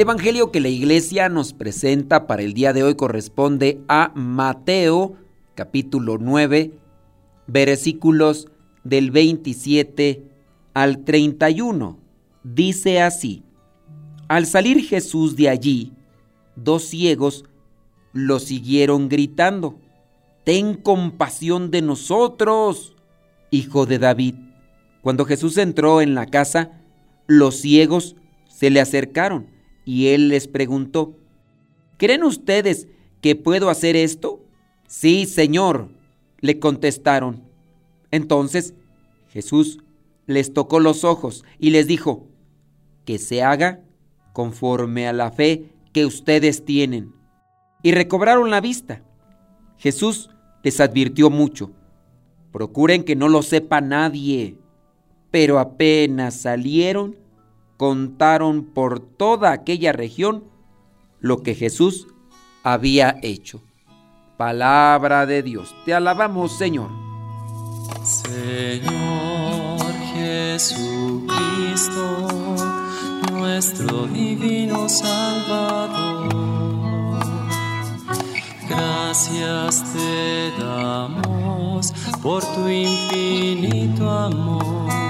El Evangelio que la iglesia nos presenta para el día de hoy corresponde a Mateo capítulo 9 versículos del 27 al 31. Dice así, al salir Jesús de allí, dos ciegos lo siguieron gritando, Ten compasión de nosotros, hijo de David. Cuando Jesús entró en la casa, los ciegos se le acercaron y él les preguntó, ¿creen ustedes que puedo hacer esto? Sí, Señor, le contestaron. Entonces Jesús les tocó los ojos y les dijo, que se haga conforme a la fe que ustedes tienen. Y recobraron la vista. Jesús les advirtió mucho, procuren que no lo sepa nadie. Pero apenas salieron, contaron por toda aquella región lo que Jesús había hecho. Palabra de Dios, te alabamos Señor. Señor Jesucristo, nuestro divino Salvador, gracias te damos por tu infinito amor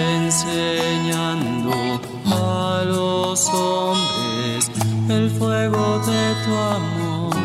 enseñando a los hombres el fuego de tu amor.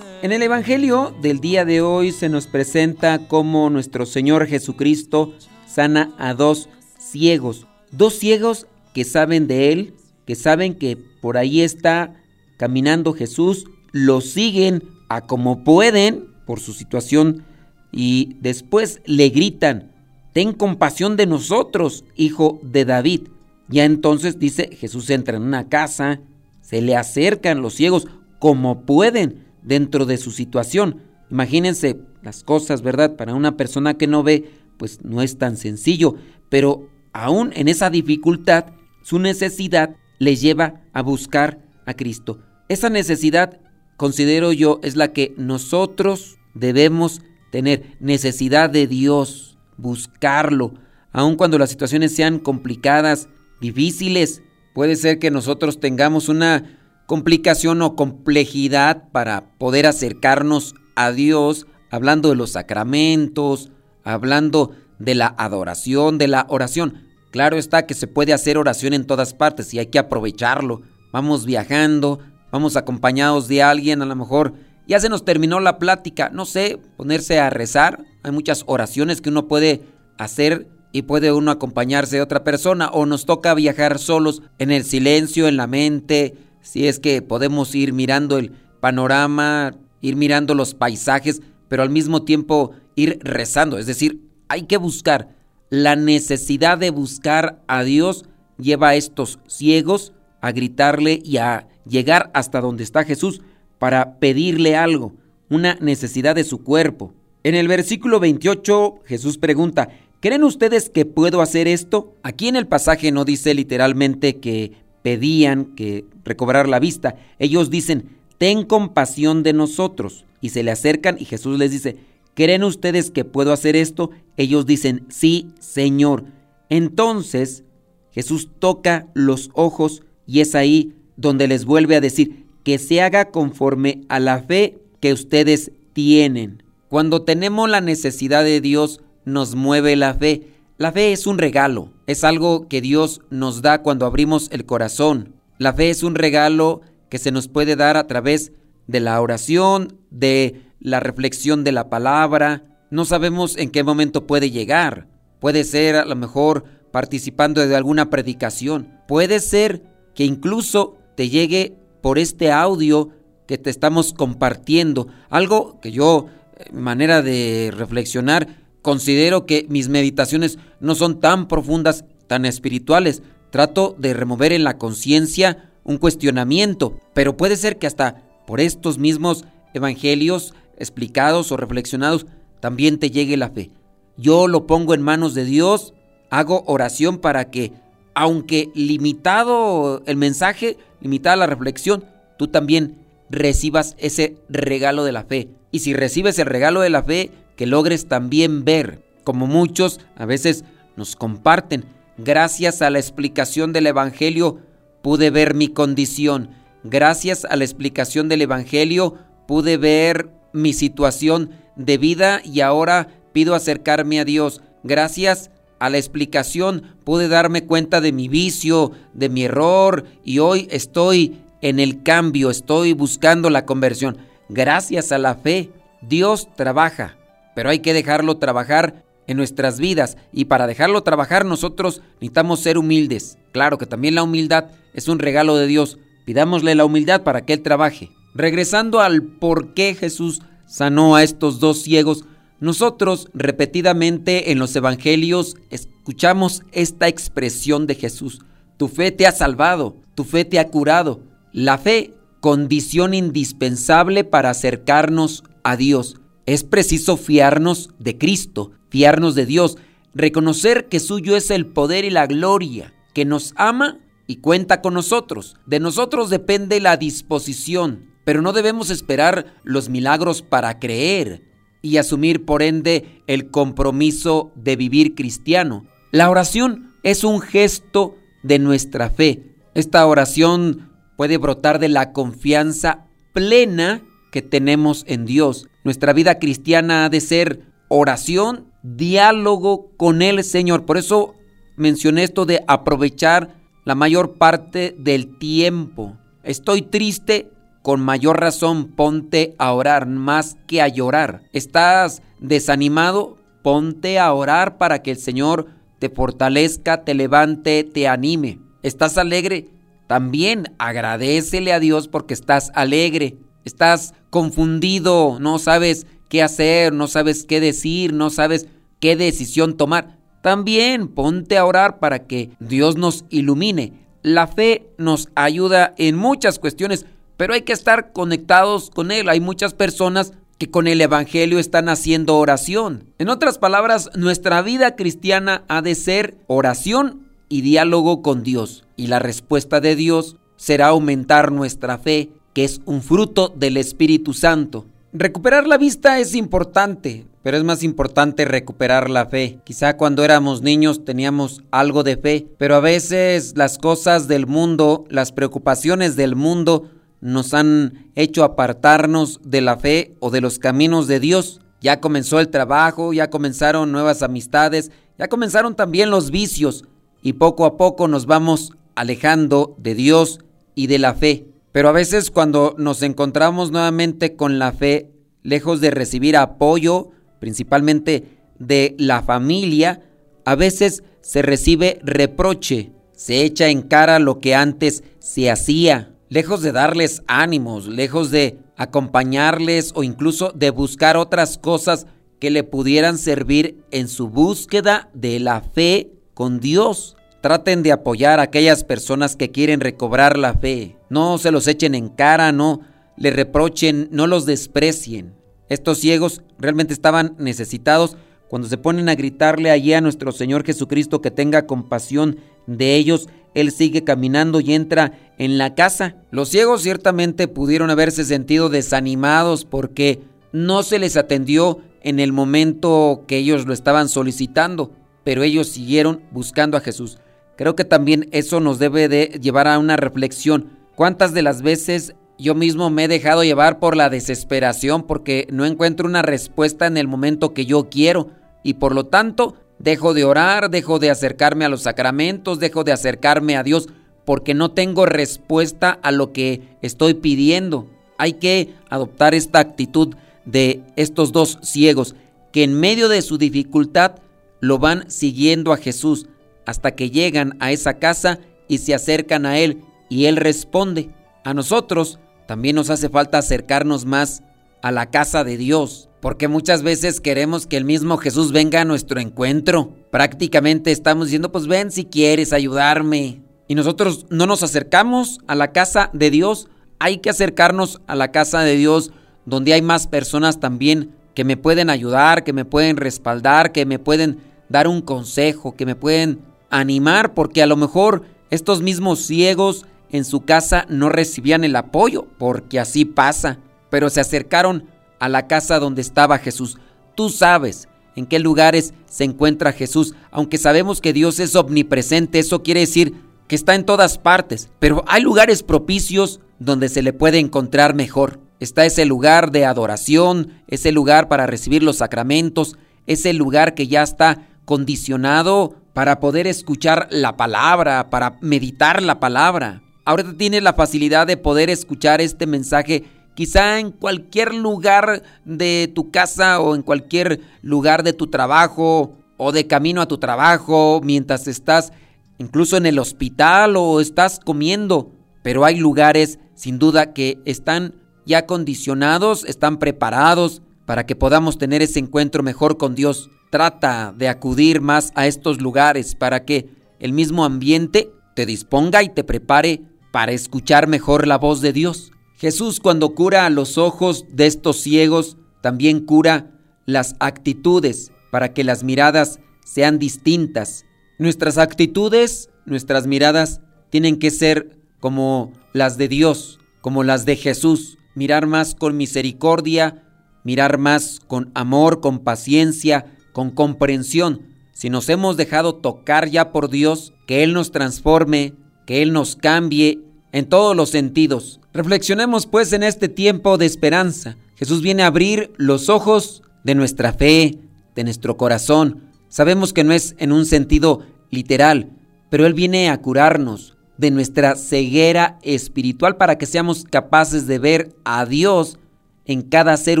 en el Evangelio del día de hoy se nos presenta cómo nuestro Señor Jesucristo sana a dos ciegos, dos ciegos que saben de Él, que saben que por ahí está caminando Jesús, lo siguen a como pueden por su situación y después le gritan, ten compasión de nosotros, hijo de David. Ya entonces dice, Jesús entra en una casa, se le acercan los ciegos como pueden dentro de su situación. Imagínense las cosas, ¿verdad? Para una persona que no ve, pues no es tan sencillo, pero aún en esa dificultad, su necesidad le lleva a buscar a Cristo. Esa necesidad, considero yo, es la que nosotros debemos tener, necesidad de Dios buscarlo, aun cuando las situaciones sean complicadas, difíciles. Puede ser que nosotros tengamos una complicación o complejidad para poder acercarnos a Dios, hablando de los sacramentos, hablando de la adoración, de la oración. Claro está que se puede hacer oración en todas partes y hay que aprovecharlo. Vamos viajando, vamos acompañados de alguien, a lo mejor ya se nos terminó la plática, no sé, ponerse a rezar. Hay muchas oraciones que uno puede hacer y puede uno acompañarse de otra persona o nos toca viajar solos en el silencio, en la mente, si es que podemos ir mirando el panorama, ir mirando los paisajes, pero al mismo tiempo ir rezando. Es decir, hay que buscar. La necesidad de buscar a Dios lleva a estos ciegos a gritarle y a llegar hasta donde está Jesús para pedirle algo, una necesidad de su cuerpo. En el versículo 28 Jesús pregunta, ¿creen ustedes que puedo hacer esto? Aquí en el pasaje no dice literalmente que pedían que recobrar la vista. Ellos dicen, ten compasión de nosotros. Y se le acercan y Jesús les dice, ¿creen ustedes que puedo hacer esto? Ellos dicen, sí, Señor. Entonces Jesús toca los ojos y es ahí donde les vuelve a decir, que se haga conforme a la fe que ustedes tienen. Cuando tenemos la necesidad de Dios, nos mueve la fe. La fe es un regalo, es algo que Dios nos da cuando abrimos el corazón. La fe es un regalo que se nos puede dar a través de la oración, de la reflexión de la palabra. No sabemos en qué momento puede llegar. Puede ser a lo mejor participando de alguna predicación. Puede ser que incluso te llegue por este audio que te estamos compartiendo. Algo que yo, eh, manera de reflexionar, considero que mis meditaciones no son tan profundas, tan espirituales. Trato de remover en la conciencia un cuestionamiento, pero puede ser que hasta por estos mismos evangelios explicados o reflexionados también te llegue la fe. Yo lo pongo en manos de Dios, hago oración para que, aunque limitado el mensaje, limitada la reflexión, tú también recibas ese regalo de la fe. Y si recibes el regalo de la fe, que logres también ver, como muchos a veces nos comparten, gracias a la explicación del Evangelio pude ver mi condición, gracias a la explicación del Evangelio pude ver mi situación de vida y ahora pido acercarme a Dios. Gracias a la explicación pude darme cuenta de mi vicio, de mi error y hoy estoy en el cambio, estoy buscando la conversión. Gracias a la fe, Dios trabaja, pero hay que dejarlo trabajar en nuestras vidas y para dejarlo trabajar nosotros necesitamos ser humildes. Claro que también la humildad es un regalo de Dios. Pidámosle la humildad para que Él trabaje. Regresando al por qué Jesús sanó a estos dos ciegos, nosotros repetidamente en los evangelios escuchamos esta expresión de Jesús. Tu fe te ha salvado, tu fe te ha curado. La fe, condición indispensable para acercarnos a Dios. Es preciso fiarnos de Cristo, fiarnos de Dios, reconocer que suyo es el poder y la gloria, que nos ama y cuenta con nosotros. De nosotros depende la disposición, pero no debemos esperar los milagros para creer y asumir por ende el compromiso de vivir cristiano. La oración es un gesto de nuestra fe. Esta oración puede brotar de la confianza plena que tenemos en Dios. Nuestra vida cristiana ha de ser oración, diálogo con el Señor. Por eso mencioné esto de aprovechar la mayor parte del tiempo. Estoy triste, con mayor razón ponte a orar más que a llorar. ¿Estás desanimado? Ponte a orar para que el Señor te fortalezca, te levante, te anime. ¿Estás alegre? También agradecele a Dios porque estás alegre. Estás confundido, no sabes qué hacer, no sabes qué decir, no sabes qué decisión tomar. También ponte a orar para que Dios nos ilumine. La fe nos ayuda en muchas cuestiones, pero hay que estar conectados con Él. Hay muchas personas que con el Evangelio están haciendo oración. En otras palabras, nuestra vida cristiana ha de ser oración y diálogo con Dios. Y la respuesta de Dios será aumentar nuestra fe, que es un fruto del Espíritu Santo. Recuperar la vista es importante, pero es más importante recuperar la fe. Quizá cuando éramos niños teníamos algo de fe, pero a veces las cosas del mundo, las preocupaciones del mundo, nos han hecho apartarnos de la fe o de los caminos de Dios. Ya comenzó el trabajo, ya comenzaron nuevas amistades, ya comenzaron también los vicios y poco a poco nos vamos alejando de Dios y de la fe. Pero a veces cuando nos encontramos nuevamente con la fe, lejos de recibir apoyo, principalmente de la familia, a veces se recibe reproche, se echa en cara lo que antes se hacía lejos de darles ánimos, lejos de acompañarles o incluso de buscar otras cosas que le pudieran servir en su búsqueda de la fe con Dios. Traten de apoyar a aquellas personas que quieren recobrar la fe. No se los echen en cara, no le reprochen, no los desprecien. Estos ciegos realmente estaban necesitados cuando se ponen a gritarle allí a nuestro Señor Jesucristo que tenga compasión de ellos él sigue caminando y entra en la casa. Los ciegos ciertamente pudieron haberse sentido desanimados porque no se les atendió en el momento que ellos lo estaban solicitando, pero ellos siguieron buscando a Jesús. Creo que también eso nos debe de llevar a una reflexión. ¿Cuántas de las veces yo mismo me he dejado llevar por la desesperación porque no encuentro una respuesta en el momento que yo quiero y por lo tanto Dejo de orar, dejo de acercarme a los sacramentos, dejo de acercarme a Dios porque no tengo respuesta a lo que estoy pidiendo. Hay que adoptar esta actitud de estos dos ciegos que en medio de su dificultad lo van siguiendo a Jesús hasta que llegan a esa casa y se acercan a Él y Él responde. A nosotros también nos hace falta acercarnos más a la casa de Dios, porque muchas veces queremos que el mismo Jesús venga a nuestro encuentro. Prácticamente estamos diciendo, pues ven si quieres ayudarme. Y nosotros no nos acercamos a la casa de Dios. Hay que acercarnos a la casa de Dios donde hay más personas también que me pueden ayudar, que me pueden respaldar, que me pueden dar un consejo, que me pueden animar, porque a lo mejor estos mismos ciegos en su casa no recibían el apoyo, porque así pasa, pero se acercaron a la casa donde estaba Jesús. Tú sabes en qué lugares se encuentra Jesús, aunque sabemos que Dios es omnipresente, eso quiere decir que está en todas partes, pero hay lugares propicios donde se le puede encontrar mejor. Está ese lugar de adoración, ese lugar para recibir los sacramentos, ese lugar que ya está condicionado para poder escuchar la palabra, para meditar la palabra. Ahora tienes la facilidad de poder escuchar este mensaje quizá en cualquier lugar de tu casa o en cualquier lugar de tu trabajo o de camino a tu trabajo, mientras estás incluso en el hospital o estás comiendo. Pero hay lugares sin duda que están ya condicionados, están preparados para que podamos tener ese encuentro mejor con Dios. Trata de acudir más a estos lugares para que el mismo ambiente te disponga y te prepare para escuchar mejor la voz de Dios. Jesús cuando cura a los ojos de estos ciegos, también cura las actitudes para que las miradas sean distintas. Nuestras actitudes, nuestras miradas tienen que ser como las de Dios, como las de Jesús, mirar más con misericordia, mirar más con amor, con paciencia, con comprensión. Si nos hemos dejado tocar ya por Dios, que Él nos transforme, que Él nos cambie en todos los sentidos. Reflexionemos pues en este tiempo de esperanza. Jesús viene a abrir los ojos de nuestra fe, de nuestro corazón. Sabemos que no es en un sentido literal, pero Él viene a curarnos de nuestra ceguera espiritual para que seamos capaces de ver a Dios en cada ser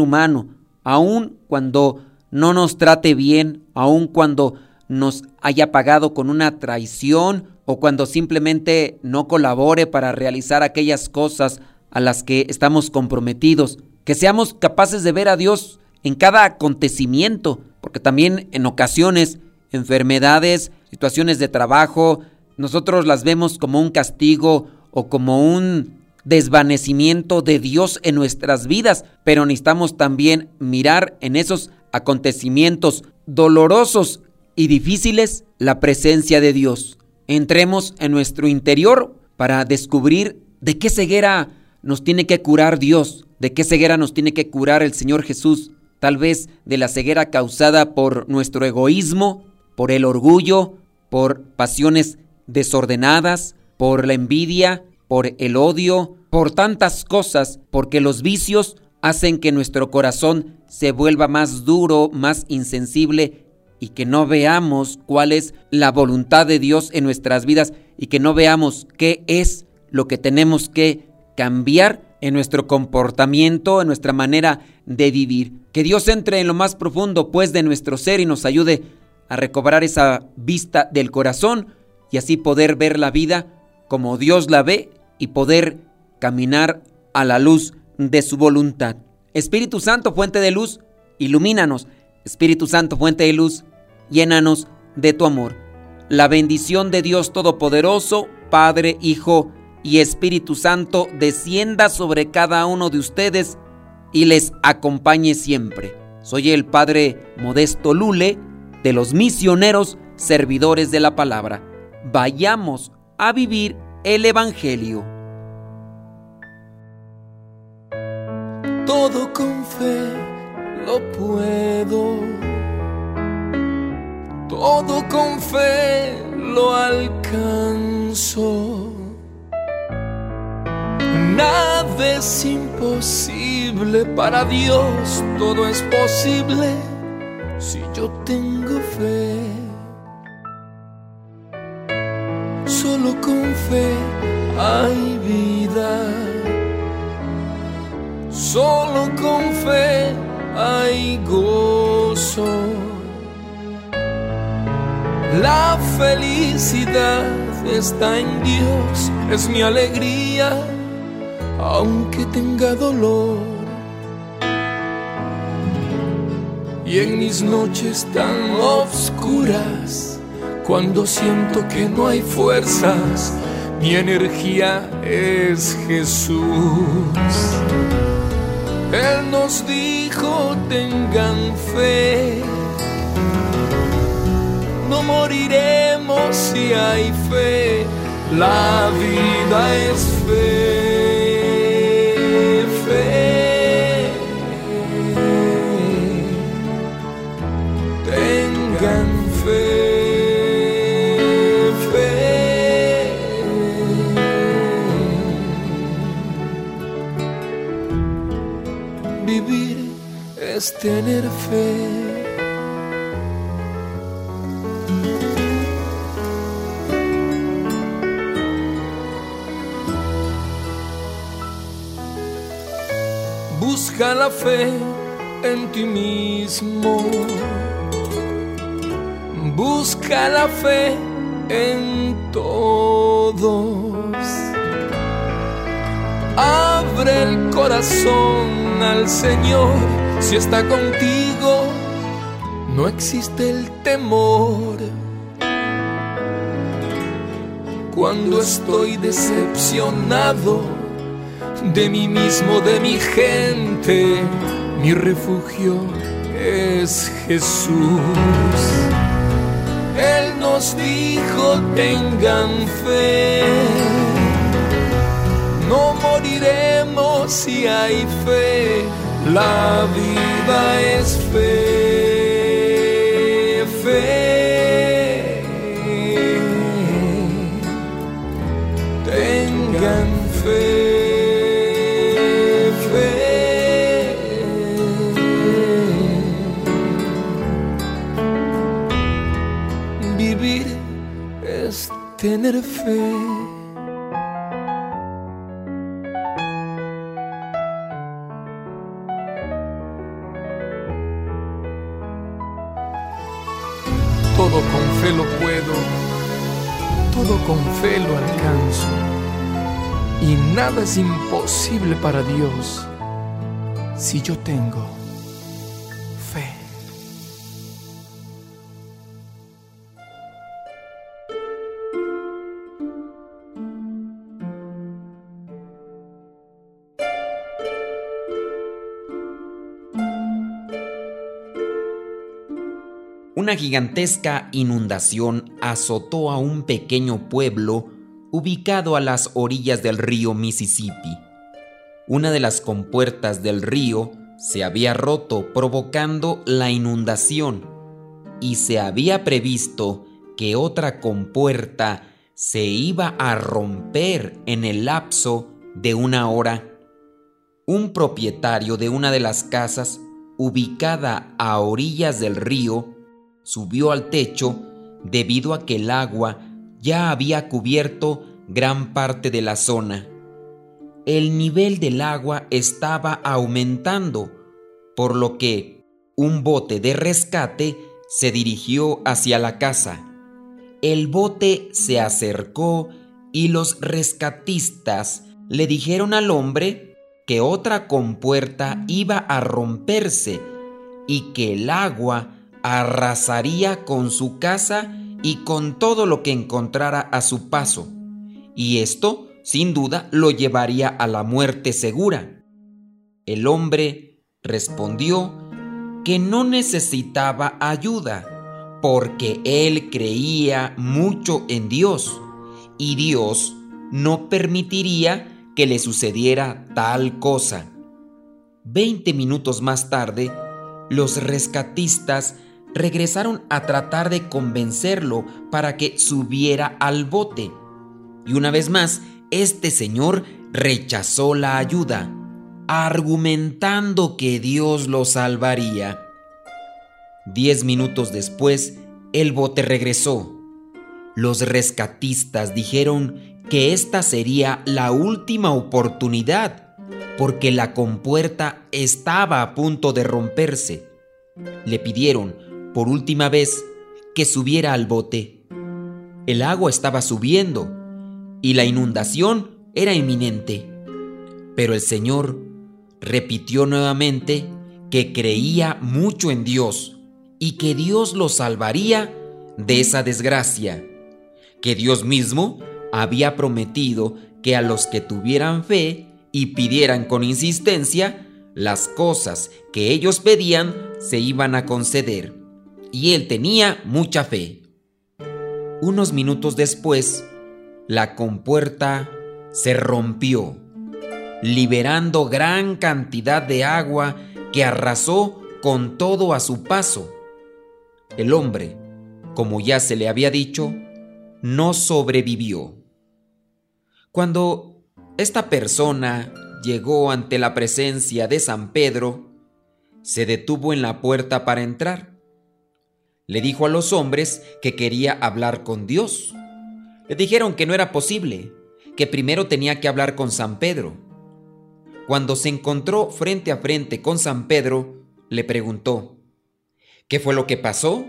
humano, aun cuando no nos trate bien, aun cuando nos haya pagado con una traición o cuando simplemente no colabore para realizar aquellas cosas a las que estamos comprometidos. Que seamos capaces de ver a Dios en cada acontecimiento, porque también en ocasiones enfermedades, situaciones de trabajo, nosotros las vemos como un castigo o como un desvanecimiento de Dios en nuestras vidas, pero necesitamos también mirar en esos acontecimientos dolorosos y difíciles la presencia de Dios entremos en nuestro interior para descubrir de qué ceguera nos tiene que curar Dios, de qué ceguera nos tiene que curar el Señor Jesús, tal vez de la ceguera causada por nuestro egoísmo, por el orgullo, por pasiones desordenadas, por la envidia, por el odio, por tantas cosas, porque los vicios hacen que nuestro corazón se vuelva más duro, más insensible y que no veamos cuál es la voluntad de Dios en nuestras vidas y que no veamos qué es lo que tenemos que cambiar en nuestro comportamiento, en nuestra manera de vivir. Que Dios entre en lo más profundo pues de nuestro ser y nos ayude a recobrar esa vista del corazón y así poder ver la vida como Dios la ve y poder caminar a la luz de su voluntad. Espíritu Santo, fuente de luz, ilumínanos Espíritu Santo, fuente de luz, llénanos de tu amor. La bendición de Dios Todopoderoso, Padre, Hijo y Espíritu Santo, descienda sobre cada uno de ustedes y les acompañe siempre. Soy el Padre Modesto Lule, de los misioneros servidores de la palabra. Vayamos a vivir el Evangelio. Todo con fe lo puedo. Todo con fe lo alcanzo. Nada es imposible para Dios, todo es posible si yo tengo fe. Solo con fe hay vida. Solo con fe hay gozo. La felicidad está en Dios, es mi alegría, aunque tenga dolor. Y en mis noches tan oscuras, cuando siento que no hay fuerzas, mi energía es Jesús. Él nos dijo, tengan fe no moriremos si hay fe. La vida es fe, es tener fe. Busca la fe en ti mismo. Busca la fe en todos. Abre el corazón al Señor. Si está contigo, no existe el temor. Cuando estoy decepcionado, de mí mismo, de mi gente. Mi refugio es Jesús. Él nos dijo, tengan fe. No moriremos si hay fe. La vida es fe, fe. Tengan fe. tener fe. Todo con fe lo alcanzo. Y nada es imposible para Dios si yo tengo Una gigantesca inundación azotó a un pequeño pueblo ubicado a las orillas del río Mississippi. Una de las compuertas del río se había roto provocando la inundación y se había previsto que otra compuerta se iba a romper en el lapso de una hora. Un propietario de una de las casas ubicada a orillas del río subió al techo debido a que el agua ya había cubierto gran parte de la zona. El nivel del agua estaba aumentando, por lo que un bote de rescate se dirigió hacia la casa. El bote se acercó y los rescatistas le dijeron al hombre que otra compuerta iba a romperse y que el agua arrasaría con su casa y con todo lo que encontrara a su paso, y esto, sin duda, lo llevaría a la muerte segura. El hombre respondió que no necesitaba ayuda, porque él creía mucho en Dios, y Dios no permitiría que le sucediera tal cosa. Veinte minutos más tarde, los rescatistas regresaron a tratar de convencerlo para que subiera al bote. Y una vez más, este señor rechazó la ayuda, argumentando que Dios lo salvaría. Diez minutos después, el bote regresó. los rescatistas dijeron que esta sería la última oportunidad porque la compuerta estaba a punto de romperse. Le pidieron por última vez que subiera al bote. El agua estaba subiendo y la inundación era inminente. Pero el Señor repitió nuevamente que creía mucho en Dios y que Dios lo salvaría de esa desgracia que Dios mismo había prometido que a los que tuvieran fe y pidieran con insistencia, las cosas que ellos pedían se iban a conceder. Y él tenía mucha fe. Unos minutos después, la compuerta se rompió, liberando gran cantidad de agua que arrasó con todo a su paso. El hombre, como ya se le había dicho, no sobrevivió. Cuando esta persona llegó ante la presencia de San Pedro, se detuvo en la puerta para entrar. Le dijo a los hombres que quería hablar con Dios. Le dijeron que no era posible, que primero tenía que hablar con San Pedro. Cuando se encontró frente a frente con San Pedro, le preguntó, ¿qué fue lo que pasó?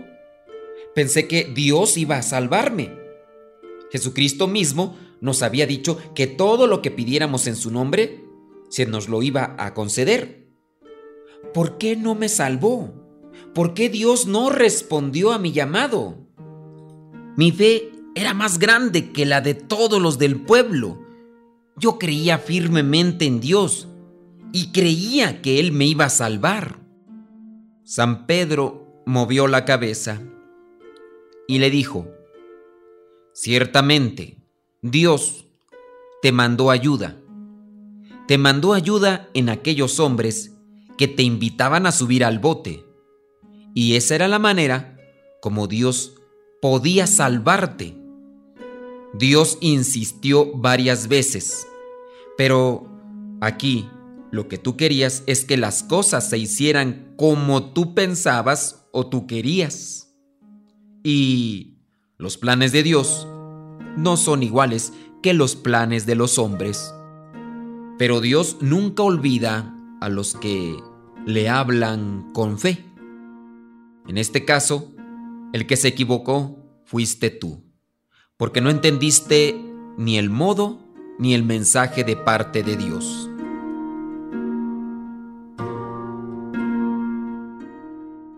Pensé que Dios iba a salvarme. Jesucristo mismo nos había dicho que todo lo que pidiéramos en su nombre se nos lo iba a conceder. ¿Por qué no me salvó? ¿Por qué Dios no respondió a mi llamado? Mi fe era más grande que la de todos los del pueblo. Yo creía firmemente en Dios y creía que Él me iba a salvar. San Pedro movió la cabeza y le dijo, Ciertamente, Dios te mandó ayuda. Te mandó ayuda en aquellos hombres que te invitaban a subir al bote. Y esa era la manera como Dios podía salvarte. Dios insistió varias veces, pero aquí lo que tú querías es que las cosas se hicieran como tú pensabas o tú querías. Y los planes de Dios no son iguales que los planes de los hombres. Pero Dios nunca olvida a los que le hablan con fe. En este caso, el que se equivocó fuiste tú, porque no entendiste ni el modo ni el mensaje de parte de Dios.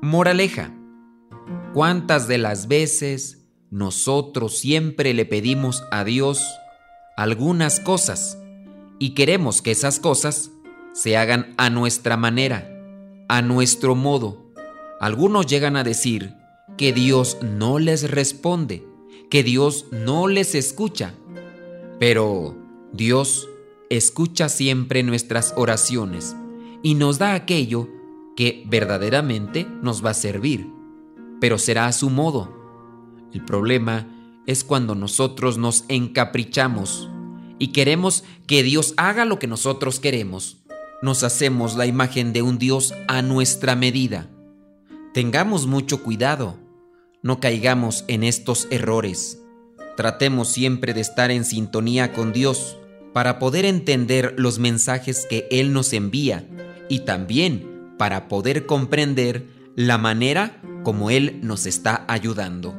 Moraleja, ¿cuántas de las veces nosotros siempre le pedimos a Dios algunas cosas y queremos que esas cosas se hagan a nuestra manera, a nuestro modo. Algunos llegan a decir que Dios no les responde, que Dios no les escucha, pero Dios escucha siempre nuestras oraciones y nos da aquello que verdaderamente nos va a servir, pero será a su modo el problema es cuando nosotros nos encaprichamos y queremos que Dios haga lo que nosotros queremos. Nos hacemos la imagen de un Dios a nuestra medida. Tengamos mucho cuidado, no caigamos en estos errores. Tratemos siempre de estar en sintonía con Dios para poder entender los mensajes que Él nos envía y también para poder comprender la manera como Él nos está ayudando.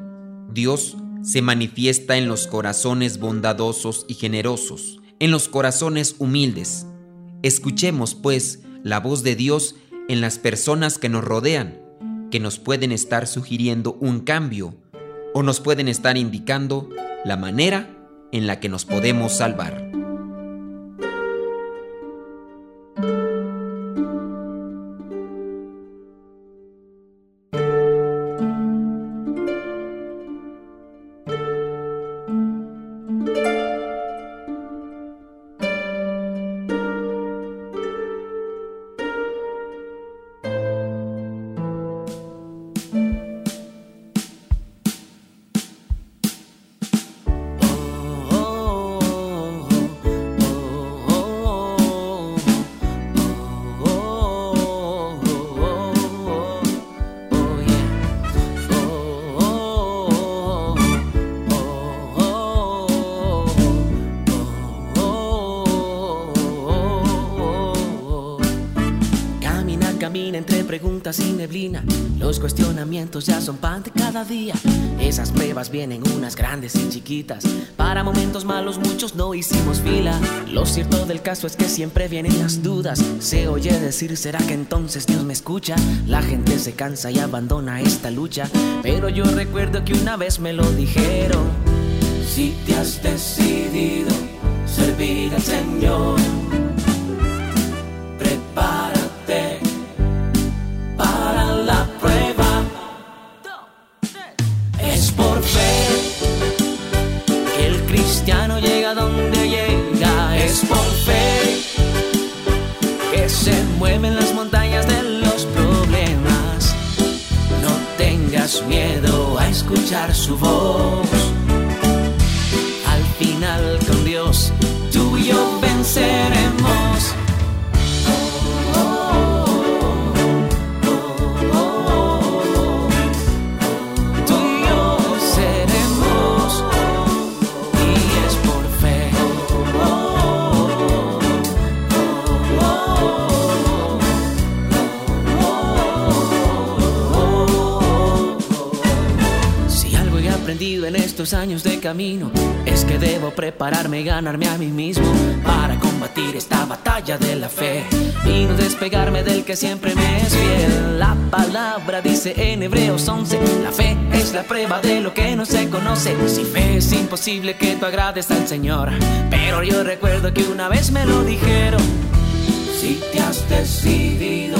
Dios se manifiesta en los corazones bondadosos y generosos, en los corazones humildes. Escuchemos, pues, la voz de Dios en las personas que nos rodean, que nos pueden estar sugiriendo un cambio o nos pueden estar indicando la manera en la que nos podemos salvar. Tormenta sin neblina. Los cuestionamientos ya son pan de cada día. Esas pruebas vienen unas grandes y chiquitas. Para momentos malos muchos no hicimos fila. Lo cierto del caso es que siempre vienen las dudas. Se oye decir, ¿será que entonces Dios me escucha? La gente se cansa y abandona esta lucha. Pero yo recuerdo que una vez me lo dijeron. Si te has decidido servir al Señor escuchar su voz. Camino es que debo prepararme y ganarme a mí mismo para combatir esta batalla de la fe y no despegarme del que siempre me es fiel. La palabra dice en Hebreos 11, la fe es la prueba de lo que no se conoce. Si fe es imposible que tú agrades al Señor, pero yo recuerdo que una vez me lo dijeron, si te has decidido